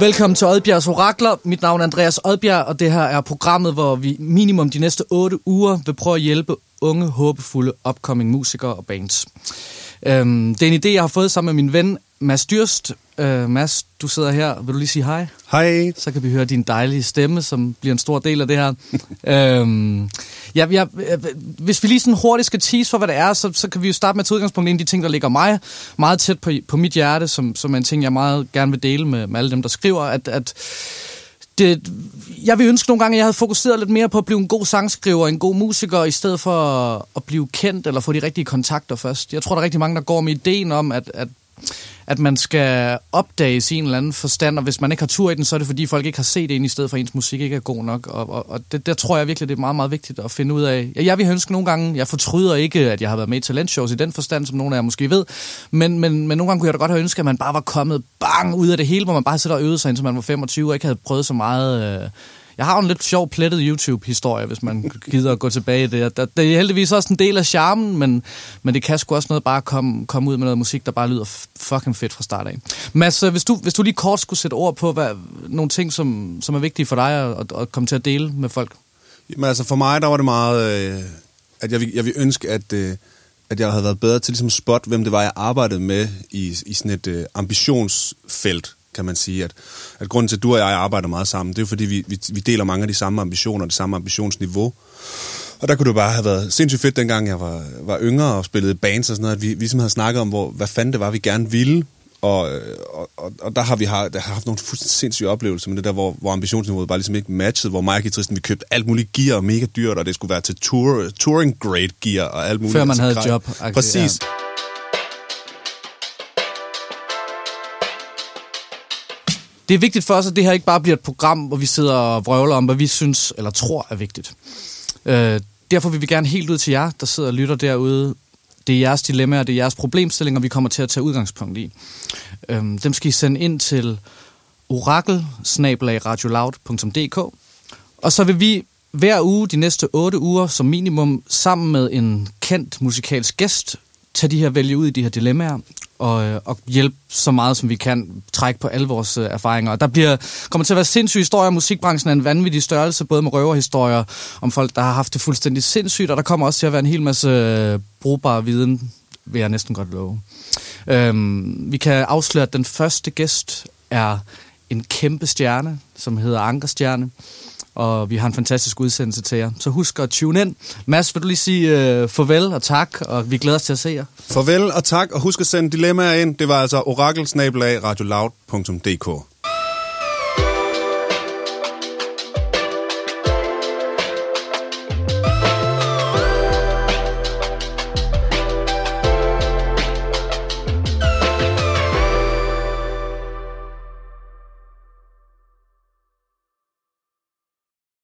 Velkommen til Oddbjergs Orakler. Mit navn er Andreas Oddbjerg, og det her er programmet, hvor vi minimum de næste 8 uger vil prøve at hjælpe unge, håbefulde, upcoming musikere og bands. Øhm, det er en idé, jeg har fået sammen med min ven Mads Dyrst. Øh, Mads, du sidder her. Vil du lige sige hej? Hej. Så kan vi høre din dejlige stemme, som bliver en stor del af det her. øhm, ja, ja, hvis vi lige sådan hurtigt skal tease for, hvad det er, så, så kan vi jo starte med at tage udgangspunkt i en af de ting, der ligger mig meget tæt på, på mit hjerte, som, som er en ting, jeg meget gerne vil dele med, med alle dem, der skriver, at, at det, jeg vil ønske nogle gange, at jeg havde fokuseret lidt mere på at blive en god sangskriver, en god musiker, i stedet for at blive kendt eller få de rigtige kontakter først. Jeg tror, der er rigtig mange, der går med ideen om, at, at at man skal opdage sin eller anden forstand, og hvis man ikke har tur i den, så er det fordi folk ikke har set en, i stedet for ens musik ikke er god nok. Og, og, og det, der tror jeg virkelig, det er meget, meget vigtigt at finde ud af. Jeg vil ønske nogle gange, jeg fortryder ikke, at jeg har været med i talentshows i den forstand, som nogle af jer måske ved, men, men, men nogle gange kunne jeg da godt have ønsket, at man bare var kommet bang ud af det hele, hvor man bare sidder og øvede sig, indtil man var 25, og ikke havde prøvet så meget... Øh, jeg har en lidt sjov plettet YouTube-historie, hvis man gider at gå tilbage i det. Det er heldigvis også en del af charmen, men, men det kan sgu også noget bare komme, komme ud med noget musik, der bare lyder fucking fedt fra start af. Mads, øh, hvis du, hvis du lige kort skulle sætte ord på hvad, nogle ting, som, som er vigtige for dig at, at komme til at dele med folk. Jamen altså for mig, der var det meget, øh, at jeg jeg vil ønske, at, øh, at jeg havde været bedre til ligesom at spotte, hvem det var, jeg arbejdede med i, i sådan et øh, ambitionsfelt kan man sige, at, at grunden til, at du og jeg arbejder meget sammen, det er fordi, vi, vi, vi deler mange af de samme ambitioner, det samme ambitionsniveau. Og der kunne det bare have været sindssygt fedt, dengang jeg var, var yngre og spillede bands og sådan noget, at vi, vi simpelthen havde snakket om, hvor, hvad fanden det var, vi gerne ville. Og, og, og, og der har vi har, der har haft nogle fuldstændig sindssyge oplevelser med det der, hvor, hvor ambitionsniveauet bare ligesom ikke matchede, hvor mig og guitaristen, vi købte alt muligt gear mega dyrt, og det skulle være til tour, touring grade gear og alt muligt. Før man havde et job. Præcis. Ja. Det er vigtigt for os, at det her ikke bare bliver et program, hvor vi sidder og vrøvler om, hvad vi synes eller tror er vigtigt. Øh, derfor vil vi gerne helt ud til jer, der sidder og lytter derude. Det er jeres dilemmaer, det er jeres problemstillinger, vi kommer til at tage udgangspunkt i. Øh, dem skal I sende ind til orakel og så vil vi hver uge de næste otte uger som minimum sammen med en kendt musikalsk gæst tage de her vælge ud i de her dilemmaer og, øh, og hjælpe så meget, som vi kan, trække på alle vores øh, erfaringer. Og der bliver, kommer til at være sindssyge historier. Musikbranchen er en vanvittig størrelse, både med røverhistorier om folk, der har haft det fuldstændig sindssygt, og der kommer også til at være en hel masse øh, brugbar viden, vil jeg næsten godt love. Øhm, vi kan afsløre, at den første gæst er en kæmpe stjerne, som hedder Ankerstjerne og vi har en fantastisk udsendelse til jer. Så husk at tune ind. Mads, vil du lige sige øh, farvel og tak, og vi glæder os til at se jer. Farvel og tak, og husk at sende dilemmaer ind. Det var altså orakelsnabelag radioloud.dk.